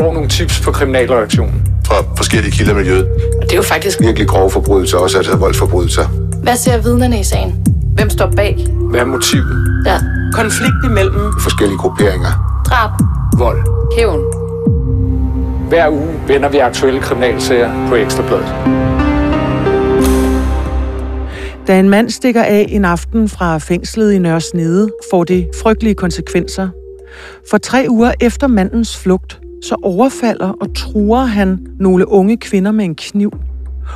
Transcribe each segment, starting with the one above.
får nogle tips på kriminalreaktionen. Fra forskellige kilder i miljøet. Og det er jo faktisk Virkelig grove forbrydelser, også altså voldsforbrydelser. Hvad ser vidnerne i sagen? Hvem står bag? Hvad er motivet? Ja. Konflikt imellem Forskellige grupperinger. Drab. Vold. Hævn. Hver uge vender vi aktuelle kriminalsager på Ekstrabladet. Da en mand stikker af en aften fra fængslet i Nørresnede, får det frygtelige konsekvenser. For tre uger efter mandens flugt, så overfalder og truer han nogle unge kvinder med en kniv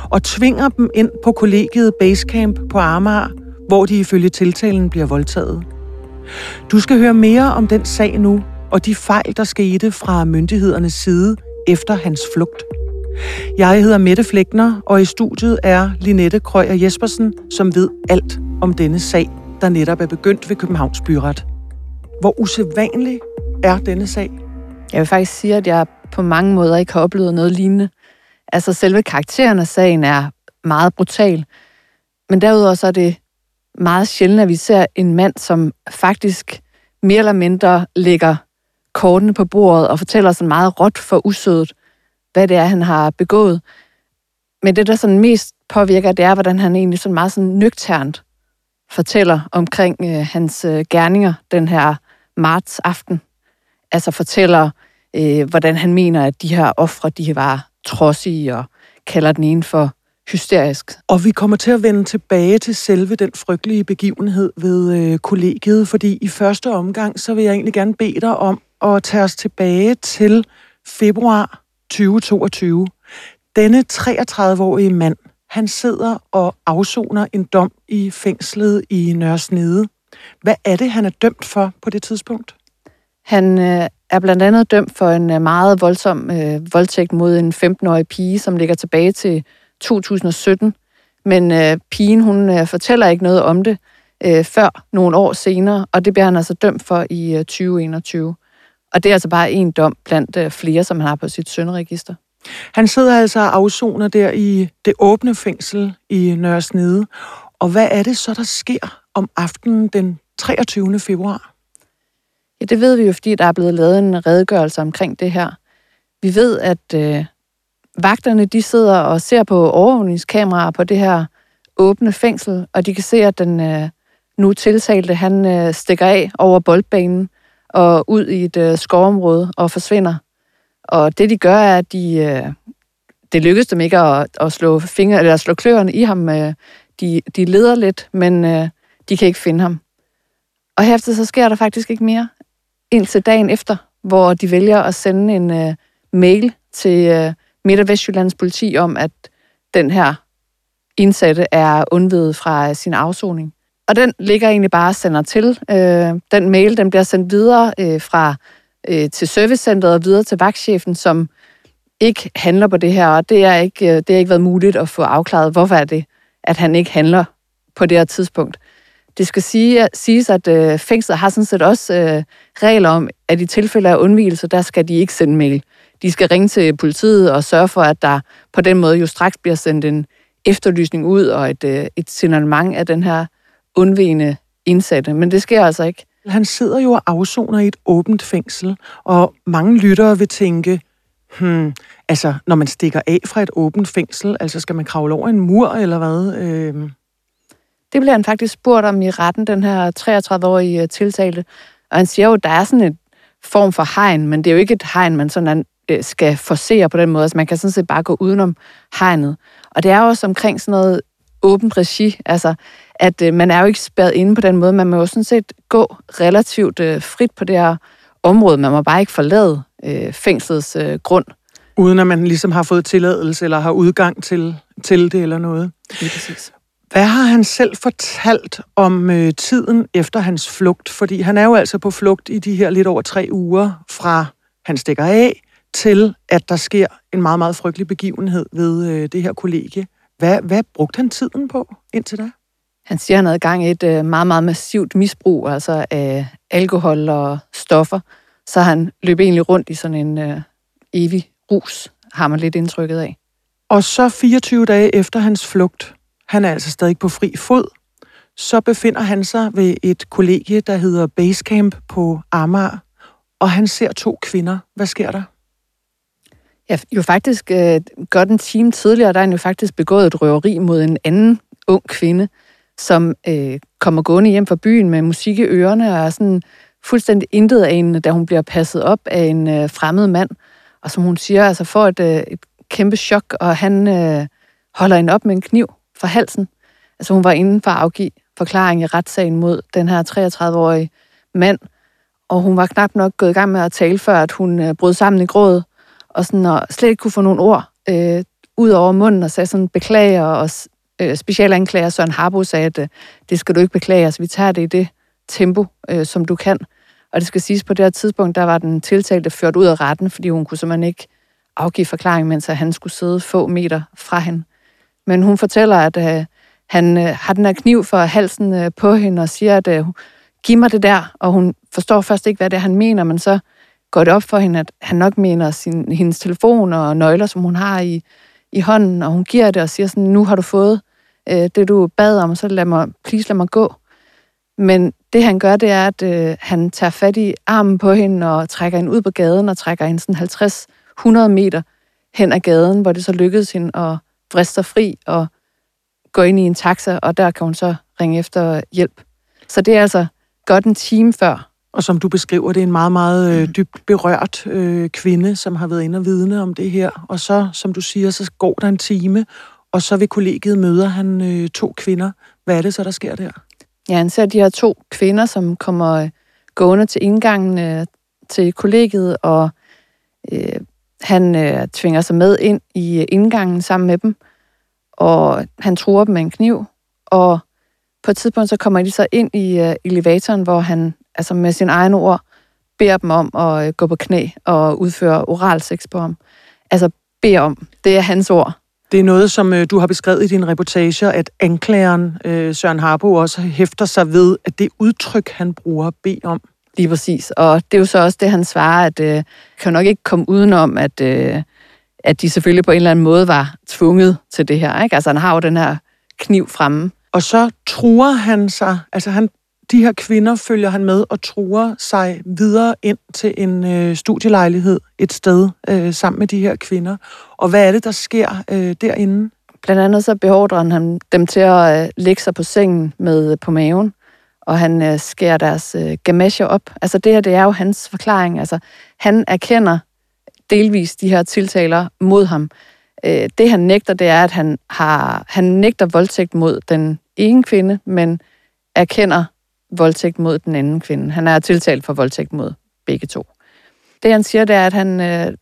og tvinger dem ind på kollegiet Basecamp på Amager, hvor de ifølge tiltalen bliver voldtaget. Du skal høre mere om den sag nu, og de fejl, der skete fra myndighedernes side efter hans flugt. Jeg hedder Mette Flækner, og i studiet er Linette Krøyer Jespersen, som ved alt om denne sag, der netop er begyndt ved Københavns Byret. Hvor usædvanlig er denne sag? Jeg vil faktisk sige, at jeg på mange måder ikke har oplevet noget lignende. Altså selve karakteren af sagen er meget brutal. Men derudover så er det meget sjældent, at vi ser en mand, som faktisk mere eller mindre lægger kortene på bordet og fortæller sådan meget råt for usødet, hvad det er, han har begået. Men det, der sådan mest påvirker, det er, hvordan han egentlig sådan meget sådan nøgternt fortæller omkring øh, hans øh, gerninger den her marts aften. Altså fortæller, øh, hvordan han mener, at de her ofre, de var trodsige og kalder den ene for hysterisk. Og vi kommer til at vende tilbage til selve den frygtelige begivenhed ved øh, kollegiet, fordi i første omgang, så vil jeg egentlig gerne bede dig om at tage os tilbage til februar 2022. Denne 33-årige mand, han sidder og afsoner en dom i fængslet i Nørresnede. Hvad er det, han er dømt for på det tidspunkt? Han øh, er blandt andet dømt for en øh, meget voldsom øh, voldtægt mod en 15-årig pige, som ligger tilbage til 2017. Men øh, pigen, hun øh, fortæller ikke noget om det øh, før nogle år senere, og det bliver han altså dømt for i øh, 2021. Og det er altså bare en dom blandt øh, flere, som han har på sit sønderegister. Han sidder altså og afsoner der i det åbne fængsel i Nørresnede. Og hvad er det så, der sker om aftenen den 23. februar? Ja, det ved vi jo, fordi der er blevet lavet en redegørelse omkring det her. Vi ved, at øh, vagterne de sidder og ser på overvågningskameraer på det her åbne fængsel, og de kan se, at den øh, nu tiltalte, han øh, stikker af over boldbanen og ud i et øh, skovområde og forsvinder. Og det de gør, er, at de, øh, det lykkes dem ikke at, at slå, fingre, eller slå kløerne i ham. Øh, de, de leder lidt, men øh, de kan ikke finde ham. Og herefter så sker der faktisk ikke mere indtil dagen efter, hvor de vælger at sende en øh, mail til øh, Midt- og Vestjyllands politi om, at den her indsatte er undvidet fra sin afsoning. Og den ligger egentlig bare og sender til. Øh, den mail den bliver sendt videre øh, fra øh, til servicecenteret og videre til vagtchefen, som ikke handler på det her, og det er ikke, øh, det er ikke været muligt at få afklaret, hvorfor er det, at han ikke handler på det her tidspunkt. Det skal sige, siges, at øh, fængslet har sådan set også øh, regler om, at i tilfælde af undvigelse, der skal de ikke sende mail. De skal ringe til politiet og sørge for, at der på den måde jo straks bliver sendt en efterlysning ud og et, øh, et signalement af den her undvigende indsatte. Men det sker altså ikke. Han sidder jo og afsoner i et åbent fængsel, og mange lyttere vil tænke, hmm, altså når man stikker af fra et åbent fængsel, altså skal man kravle over en mur eller hvad? Øh... Det bliver han faktisk spurgt om i retten, den her 33-årige tiltalte. Og han siger jo, at der er sådan en form for hegn, men det er jo ikke et hegn, man sådan skal forsere på den måde. Altså man kan sådan set bare gå udenom hegnet. Og det er jo også omkring sådan noget åbent regi, altså at øh, man er jo ikke spærret inde på den måde. Man må jo sådan set gå relativt øh, frit på det her område. Man må bare ikke forlade øh, fængslets øh, grund. Uden at man ligesom har fået tilladelse eller har udgang til, til det eller noget. Lige præcis. Hvad har han selv fortalt om øh, tiden efter hans flugt? Fordi han er jo altså på flugt i de her lidt over tre uger fra han stikker af til, at der sker en meget, meget frygtelig begivenhed ved øh, det her kollegie. Hvad, hvad brugte han tiden på indtil da? Han siger, han havde gang i et øh, meget, meget massivt misbrug, altså af alkohol og stoffer. Så han løb egentlig rundt i sådan en øh, evig rus, har man lidt indtrykket af. Og så 24 dage efter hans flugt, han er altså stadig på fri fod, så befinder han sig ved et kollegie, der hedder Basecamp på Amager, og han ser to kvinder. Hvad sker der? Ja, jo faktisk øh, godt en time tidligere, der er han jo faktisk begået et røveri mod en anden ung kvinde, som øh, kommer gående hjem fra byen med musik i ørerne og er sådan fuldstændig intet af en, da hun bliver passet op af en øh, fremmed mand. Og som hun siger, altså får et, øh, et kæmpe chok, og han øh, holder hende op med en kniv fra halsen. Altså hun var inden for at afgive forklaring i retssagen mod den her 33-årige mand, og hun var knap nok gået i gang med at tale, før at hun øh, brød sammen i gråd, og, sådan, og slet ikke kunne få nogle ord øh, ud over munden, og sagde sådan, beklager, og øh, specialanklager Søren Harbo sagde, at øh, det skal du ikke beklage, så vi tager det i det tempo, øh, som du kan. Og det skal siges, på det her tidspunkt, der var den tiltalte ført ud af retten, fordi hun kunne simpelthen ikke afgive forklaring, mens han skulle sidde få meter fra hende. Men hun fortæller, at øh, han øh, har den her kniv for halsen øh, på hende og siger, at øh, giv mig det der. Og hun forstår først ikke, hvad det er, han mener, men så går det op for hende, at han nok mener sin, hendes telefon og nøgler, som hun har i, i hånden, og hun giver det og siger sådan, nu har du fået øh, det, du bad om, så lad mig, please lad mig gå. Men det han gør, det er, at øh, han tager fat i armen på hende og trækker hende ud på gaden og trækker hende sådan 50-100 meter hen ad gaden, hvor det så lykkedes hende at vriste sig fri og gå ind i en taxa, og der kan hun så ringe efter hjælp. Så det er altså godt en time før. Og som du beskriver, det er en meget, meget øh, dybt berørt øh, kvinde, som har været inde og vidne om det her. Og så, som du siger, så går der en time, og så ved kollegiet møder han øh, to kvinder. Hvad er det så, der sker der? Ja, han ser de her to kvinder, som kommer øh, gående til indgangen øh, til kollegiet, og øh, han øh, tvinger sig med ind i øh, indgangen sammen med dem, og han truer dem med en kniv, og på et tidspunkt så kommer de så ind i øh, elevatoren, hvor han altså med sin egen ord beder dem om at øh, gå på knæ og udføre oral sex på ham. Altså beder om. Det er hans ord. Det er noget, som øh, du har beskrevet i din reportage, at anklageren øh, Søren Harbo også hæfter sig ved, at det udtryk, han bruger, bed om. Lige præcis. Og det er jo så også det, han svarer, at øh, kan nok ikke komme udenom, at, øh, at de selvfølgelig på en eller anden måde var tvunget til det her. Ikke? Altså han har jo den her kniv fremme. Og så truer han sig, altså han, de her kvinder følger han med og truer sig videre ind til en øh, studielejlighed et sted øh, sammen med de her kvinder. Og hvad er det, der sker øh, derinde? Blandt andet så beordrer han dem til at øh, lægge sig på sengen med på maven, og han øh, skærer deres øh, gamasjer op. Altså det her, det er jo hans forklaring. Altså han erkender delvis de her tiltaler mod ham. Øh, det han nægter, det er, at han, har, han nægter voldtægt mod den ene kvinde, men erkender voldtægt mod den anden kvinde. Han er tiltalt for voldtægt mod begge to. Det han siger, det er, at han øh,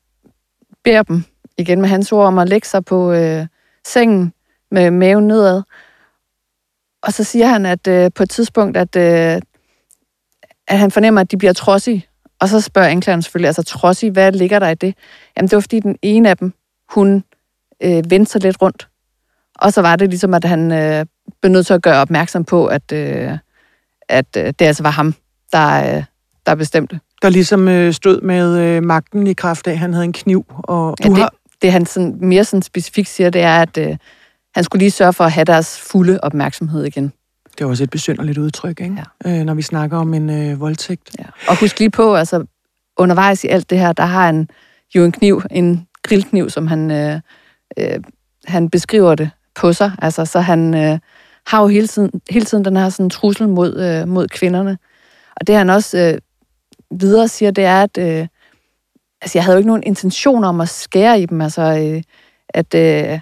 beder dem, igen med hans ord, om at lægge sig på øh, sengen med maven nedad. Og så siger han, at øh, på et tidspunkt, at, øh, at han fornemmer, at de bliver trodsige. Og så spørger anklageren selvfølgelig, altså trodsige, hvad ligger der i det? Jamen det var fordi den ene af dem, hun øh, vendte sig lidt rundt. Og så var det ligesom, at han øh, blev nødt til at gøre opmærksom på, at, øh, at øh, det altså var ham, der, øh, der bestemte. Der ligesom øh, stod med øh, magten i kraft af, at han havde en kniv. Og ja, du det, har, det han sådan, mere sådan specifikt siger, det er, at øh, han skulle lige sørge for at have deres fulde opmærksomhed igen. det er også et besynderligt udtryk, ikke? Ja. Øh, når vi snakker om en øh, voldtægt. Ja. Og husk lige på, altså undervejs i alt det her, der har han jo en kniv, en grillkniv, som han, øh, øh, han beskriver det på sig. Altså, så han øh, har jo hele tiden, hele tiden den her sådan, trussel mod, øh, mod kvinderne. Og det han også øh, videre siger, det er, at øh, altså, jeg havde jo ikke nogen intention om at skære i dem. Altså, øh, at, øh, at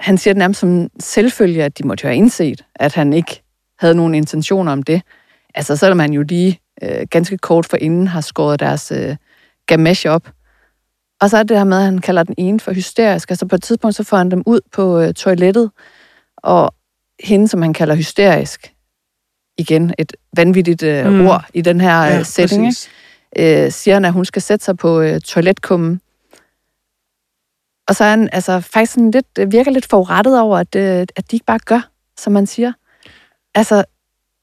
han siger det nærmest som selvfølge, at de måtte jo have indset, at han ikke havde nogen intentioner om det. Altså, selvom han jo lige øh, ganske kort for inden har skåret deres øh, gamage op. Og så er det her med, at han kalder den ene for hysterisk. Altså på et tidspunkt, så får han dem ud på øh, toilettet, og hende, som han kalder hysterisk, igen et vanvittigt øh, Mm. ord i den her Ja, ja, setting, ikke? Øh, siger han, at hun skal sætte sig på øh, toiletkummen. Og så er han altså, faktisk sådan lidt, øh, virker lidt forurettet over, at, øh, at de ikke bare gør, som man siger. Altså,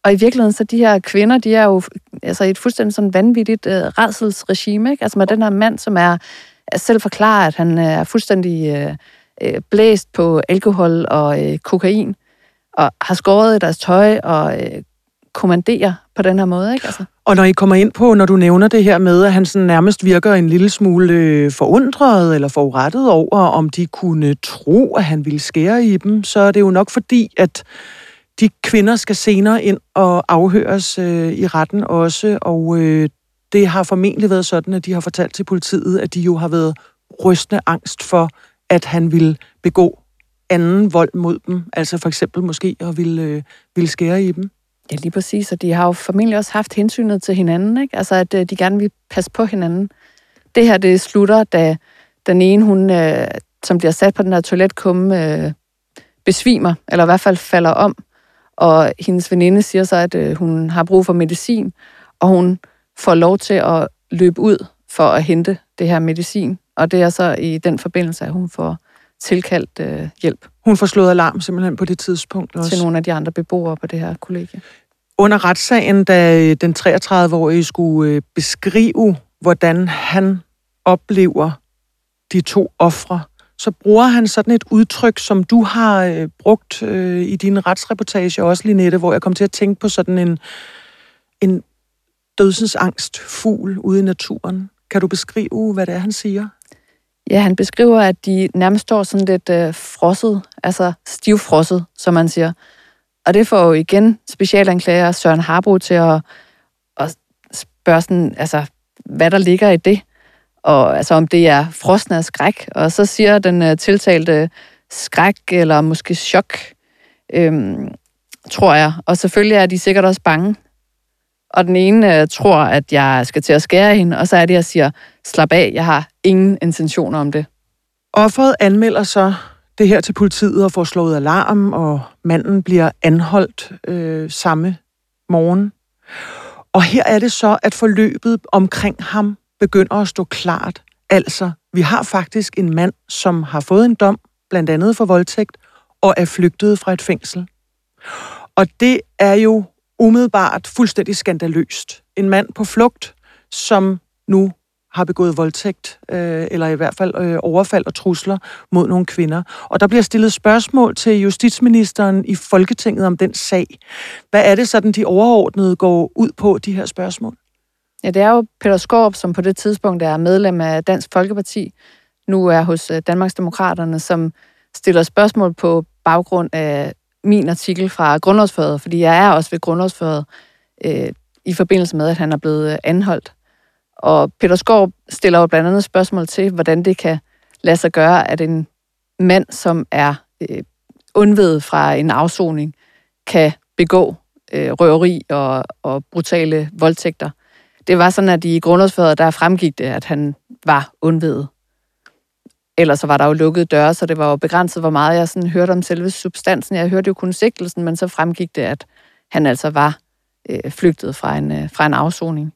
og i virkeligheden, så de her kvinder, de er jo altså, i et fuldstændig sådan vanvittigt øh, redselsregime, ikke? Altså med den her mand, som er, er selv forklarer, at han øh, er fuldstændig øh, øh, blæst på alkohol og øh, kokain, og har skåret i deres tøj og øh, kommandere på den her måde, ikke? Altså. Og når I kommer ind på, når du nævner det her med, at han sådan nærmest virker en lille smule øh, forundret eller forurettet over, om de kunne tro, at han ville skære i dem, så er det jo nok fordi, at de kvinder skal senere ind og afhøres øh, i retten også, og øh, det har formentlig været sådan, at de har fortalt til politiet, at de jo har været rystende angst for, at han ville begå anden vold mod dem, altså for eksempel måske at ville, øh, ville skære i dem. Ja, lige præcis, og de har jo formentlig også haft hensynet til hinanden, ikke? Altså, at øh, de gerne vil passe på hinanden. Det her, det slutter, da den ene, hun, øh, som bliver sat på den her toiletkumme, øh, besvimer, eller i hvert fald falder om, og hendes veninde siger så, at øh, hun har brug for medicin, og hun får lov til at løbe ud for at hente det her medicin, og det er så i den forbindelse, at hun får tilkaldt øh, hjælp. Hun får slået alarm simpelthen på det tidspunkt også. Til nogle af de andre beboere på det her kollegie. Under retssagen, da den 33-årige skulle øh, beskrive, hvordan han oplever de to ofre, så bruger han sådan et udtryk, som du har øh, brugt øh, i din retsreportage også, Linette, hvor jeg kom til at tænke på sådan en, en dødsensangst fugl ude i naturen. Kan du beskrive, hvad det er, han siger? Ja, han beskriver, at de nærmest står sådan lidt øh, frosset, altså stivfrosset, som man siger. Og det får jo igen specialanklager Søren Harbo til at, at spørge sådan, altså, hvad der ligger i det, og altså om det er frosne af skræk. Og så siger den øh, tiltalte skræk eller måske chok, øhm, tror jeg. Og selvfølgelig er de sikkert også bange. Og den ene øh, tror, at jeg skal til at skære hende, og så er det, jeg siger, slap af, jeg har ingen intentioner om det. Offeret anmelder så det her til politiet og får slået alarm, og manden bliver anholdt øh, samme morgen. Og her er det så, at forløbet omkring ham begynder at stå klart. Altså, vi har faktisk en mand, som har fået en dom, blandt andet for voldtægt, og er flygtet fra et fængsel. Og det er jo umiddelbart fuldstændig skandaløst. En mand på flugt, som nu har begået voldtægt, øh, eller i hvert fald øh, overfald og trusler mod nogle kvinder. Og der bliver stillet spørgsmål til justitsministeren i Folketinget om den sag. Hvad er det sådan, de overordnede går ud på, de her spørgsmål? Ja, det er jo Peter Skorp, som på det tidspunkt er medlem af Dansk Folkeparti, nu er hos øh, Danmarksdemokraterne, som stiller spørgsmål på baggrund af min artikel fra Grundlovsføret, fordi jeg er også ved Grundlovsføret øh, i forbindelse med, at han er blevet øh, anholdt. Og Peter Skov stiller jo blandt andet spørgsmål til, hvordan det kan lade sig gøre, at en mand, som er øh, undvedet fra en afsoning, kan begå øh, røveri og, og brutale voldtægter. Det var sådan, at i grundlovsføret, der fremgik det, at han var undvedet. Ellers så var der jo lukkede døre, så det var jo begrænset, hvor meget jeg sådan hørte om selve substansen. Jeg hørte jo kun sigtelsen, men så fremgik det, at han altså var øh, flygtet fra en, øh, fra en afsoning.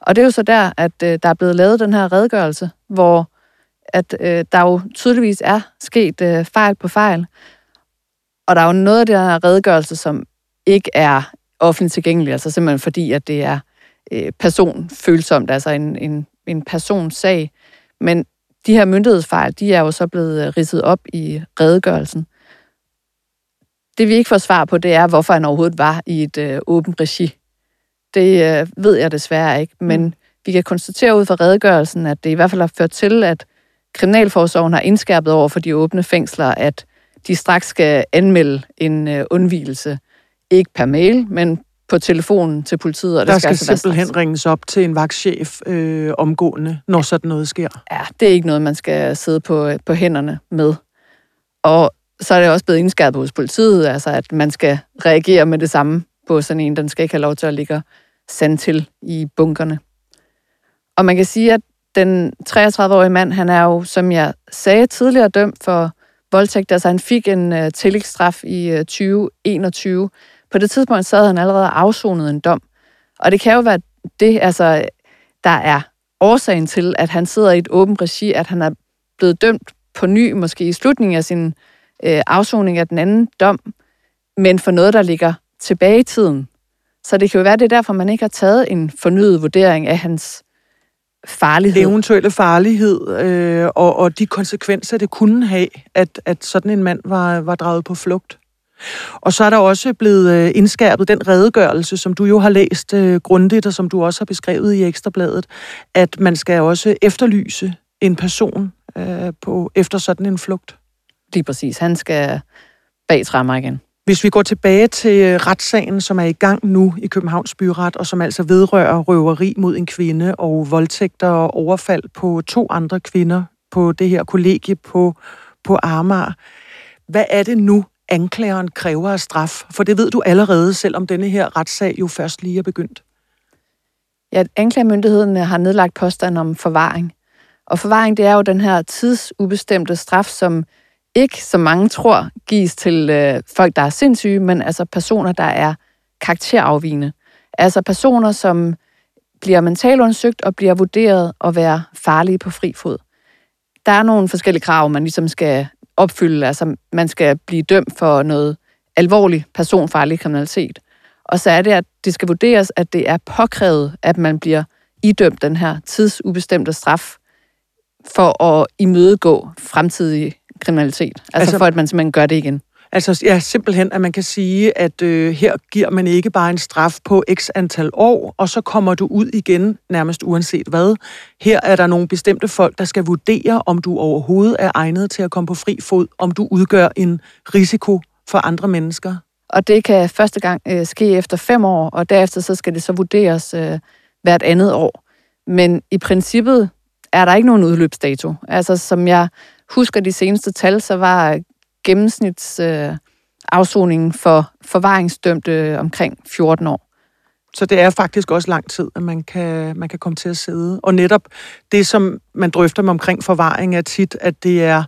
Og det er jo så der, at øh, der er blevet lavet den her redegørelse, hvor at øh, der jo tydeligvis er sket øh, fejl på fejl. Og der er jo noget af den her redegørelse, som ikke er offentligt tilgængelig, altså simpelthen fordi, at det er øh, personfølsomt, altså en, en, en persons sag. Men de her myndighedsfejl, de er jo så blevet øh, ridset op i redegørelsen. Det vi ikke får svar på, det er, hvorfor han overhovedet var i et øh, åbent regi. Det øh, ved jeg desværre ikke, men mm. vi kan konstatere ud fra redegørelsen, at det i hvert fald har ført til, at Kriminalforsorgen har indskærpet over for de åbne fængsler, at de straks skal anmelde en øh, undvielse. Ikke per mail, men på telefonen til politiet. Og der det skal, skal simpelthen ringes op til en vagtchef øh, omgående, når sådan noget sker. Ja, det er ikke noget, man skal sidde på, på hænderne med. Og så er det også blevet indskærpet hos politiet, altså at man skal reagere med det samme på sådan en. Den skal ikke have lov til at ligge sand til i bunkerne. Og man kan sige, at den 33-årige mand, han er jo, som jeg sagde tidligere, dømt for voldtægt. Altså han fik en uh, tillægsstraf i uh, 2021. På det tidspunkt sad han allerede afsonet en dom. Og det kan jo være det, altså, der er årsagen til, at han sidder i et åbent regi, at han er blevet dømt på ny, måske i slutningen af sin øh, afsoning af den anden dom, men for noget, der ligger tilbage i tiden. Så det kan jo være, det er derfor, man ikke har taget en fornyet vurdering af hans farlighed. Eventuelle farlighed øh, og, og de konsekvenser, det kunne have, at, at sådan en mand var, var draget på flugt. Og så er der også blevet øh, indskærpet den redegørelse, som du jo har læst øh, grundigt, og som du også har beskrevet i Ekstrabladet, at man skal også efterlyse en person øh, på efter sådan en flugt. Lige præcis. Han skal bag trammer igen. Hvis vi går tilbage til retssagen, som er i gang nu i Københavns Byret, og som altså vedrører røveri mod en kvinde og voldtægter og overfald på to andre kvinder på det her kollegie på, på Amager. Hvad er det nu, anklageren kræver af straf? For det ved du allerede, selvom denne her retssag jo først lige er begyndt. Ja, anklagemyndigheden øh, har nedlagt påstand om forvaring. Og forvaring, det er jo den her tidsubestemte straf, som ikke, som mange tror, gives til øh, folk, der er sindssyge, men altså personer, der er karakterafvigende. Altså personer, som bliver mentalundersøgt og bliver vurderet at være farlige på fri fod. Der er nogle forskellige krav, man ligesom skal opfylde. Altså, man skal blive dømt for noget alvorlig personfarlig kriminalitet. Og så er det, at det skal vurderes, at det er påkrævet, at man bliver idømt den her tidsubestemte straf for at imødegå fremtidig kriminalitet. Altså, altså for at man simpelthen gør det igen. Altså ja, simpelthen, at man kan sige, at øh, her giver man ikke bare en straf på x antal år, og så kommer du ud igen, nærmest uanset hvad. Her er der nogle bestemte folk, der skal vurdere, om du overhovedet er egnet til at komme på fri fod, om du udgør en risiko for andre mennesker. Og det kan første gang øh, ske efter fem år, og derefter så skal det så vurderes øh, hvert andet år. Men i princippet er der ikke nogen udløbsdato. Altså som jeg husker de seneste tal, så var gennemsnits øh, afsoningen for forvaringsdømte omkring 14 år. Så det er faktisk også lang tid, at man kan, man kan komme til at sidde. Og netop det, som man drøfter med omkring forvaring, er tit, at det er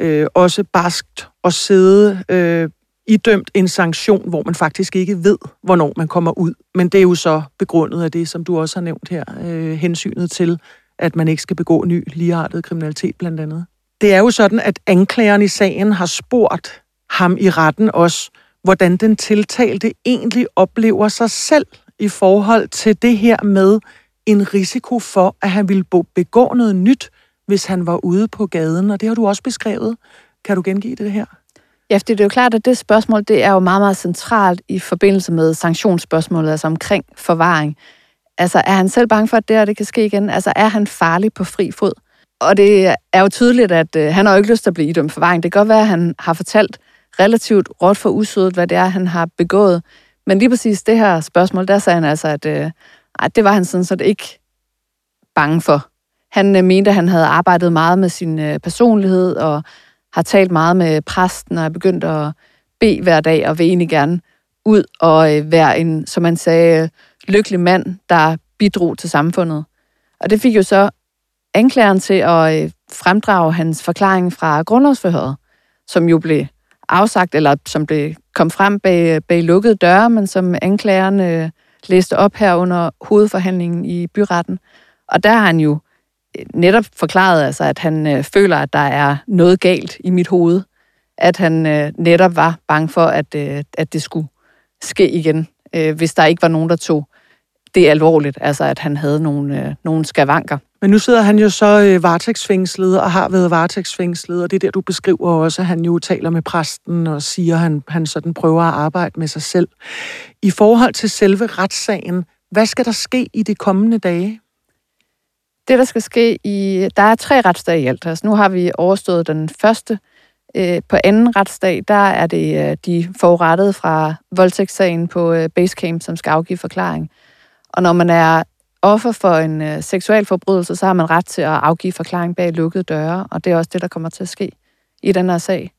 øh, også barskt at sidde øh, idømt en sanktion, hvor man faktisk ikke ved, hvornår man kommer ud. Men det er jo så begrundet af det, som du også har nævnt her, øh, hensynet til, at man ikke skal begå ny ligeartet kriminalitet blandt andet. Det er jo sådan, at anklageren i sagen har spurgt ham i retten også, hvordan den tiltalte egentlig oplever sig selv i forhold til det her med en risiko for, at han ville begå noget nyt, hvis han var ude på gaden. Og det har du også beskrevet. Kan du gengive det her? Ja, for det er jo klart, at det spørgsmål, det er jo meget, meget centralt i forbindelse med sanktionsspørgsmålet, altså omkring forvaring. Altså, er han selv bange for, at det her det kan ske igen? Altså, er han farlig på fri fod? Og det er jo tydeligt, at øh, han har jo ikke lyst til at blive idømt forvaring. Det kan godt være, at han har fortalt relativt råt for usødet, hvad det er, han har begået. Men lige præcis det her spørgsmål, der sagde han altså, at øh, ej, det var han sådan set ikke bange for. Han øh, mente, at han havde arbejdet meget med sin øh, personlighed, og har talt meget med præsten, og er begyndt at bede hver dag, og vil egentlig gerne ud og øh, være en, som man sagde, øh, lykkelig mand, der bidrog til samfundet. Og det fik jo så anklageren til at øh, fremdrage hans forklaring fra grundlovsforhøret, som jo blev afsagt, eller som blev kom frem bag, bag lukkede døre, men som anklageren øh, læste op her under hovedforhandlingen i byretten. Og der har han jo øh, netop forklaret, altså, at han øh, føler, at der er noget galt i mit hoved. At han øh, netop var bange for, at, øh, at det skulle ske igen, øh, hvis der ikke var nogen, der tog det alvorligt. Altså, at han havde nogle, øh, nogle skavanker. Men nu sidder han jo så øh, varetægtsfængslet og har været varetægtsfængslet, og det er der, du beskriver også, at han jo taler med præsten og siger, at han, han sådan prøver at arbejde med sig selv. I forhold til selve retssagen, hvad skal der ske i de kommende dage? Det, der skal ske i... Der er tre retsdage i alt. Altså, nu har vi overstået den første. Øh, på anden retsdag, der er det øh, de forurettede fra voldtægtssagen på øh, Basecamp, som skal afgive forklaring. Og når man er offer for en øh, seksuel forbrydelse, så har man ret til at afgive forklaring bag lukkede døre, og det er også det, der kommer til at ske i den her sag.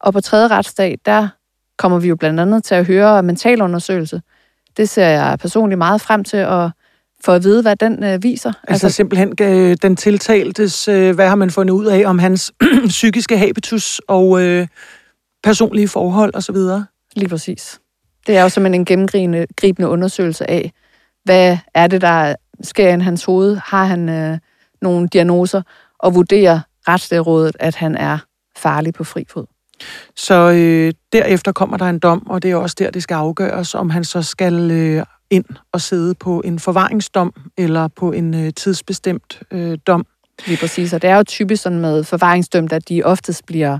Og på tredje retsdag, der kommer vi jo blandt andet til at høre mentalundersøgelse. Det ser jeg personligt meget frem til at få at vide, hvad den øh, viser. Altså, altså simpelthen øh, den tiltaltes, øh, hvad har man fundet ud af om hans psykiske habitus og øh, personlige forhold osv.? Lige præcis. Det er jo simpelthen en gennemgribende undersøgelse af, hvad er det, der sker i hans hoved? Har han øh, nogle diagnoser? Og vurderer retslægerådet, at han er farlig på fri fod. Så øh, derefter kommer der en dom, og det er også der, det skal afgøres, om han så skal øh, ind og sidde på en forvaringsdom eller på en øh, tidsbestemt øh, dom. Lige præcis, og det er jo typisk sådan med forvaringsdømte, at de oftest bliver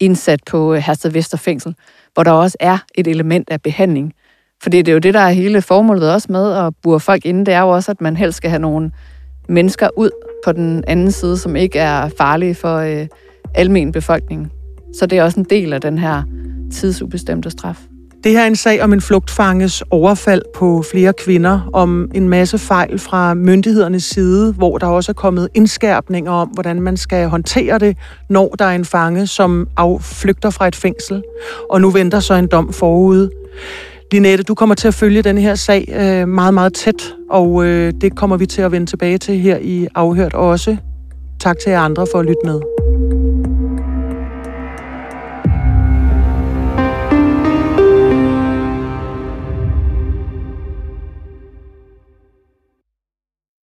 indsat på Hersted Vester Fængsel, hvor der også er et element af behandling. Fordi det er jo det, der er hele formålet også med at bure folk inde, det er jo også, at man helst skal have nogle mennesker ud på den anden side, som ikke er farlige for øh, almen befolkning. Så det er også en del af den her tidsubestemte straf. Det her er en sag om en flugtfanges overfald på flere kvinder, om en masse fejl fra myndighedernes side, hvor der også er kommet indskærpninger om, hvordan man skal håndtere det, når der er en fange, som flygter fra et fængsel. Og nu venter så en dom forude. Linette, du kommer til at følge den her sag øh, meget, meget tæt, og øh, det kommer vi til at vende tilbage til her i Afhørt også. Tak til jer andre for at lytte med.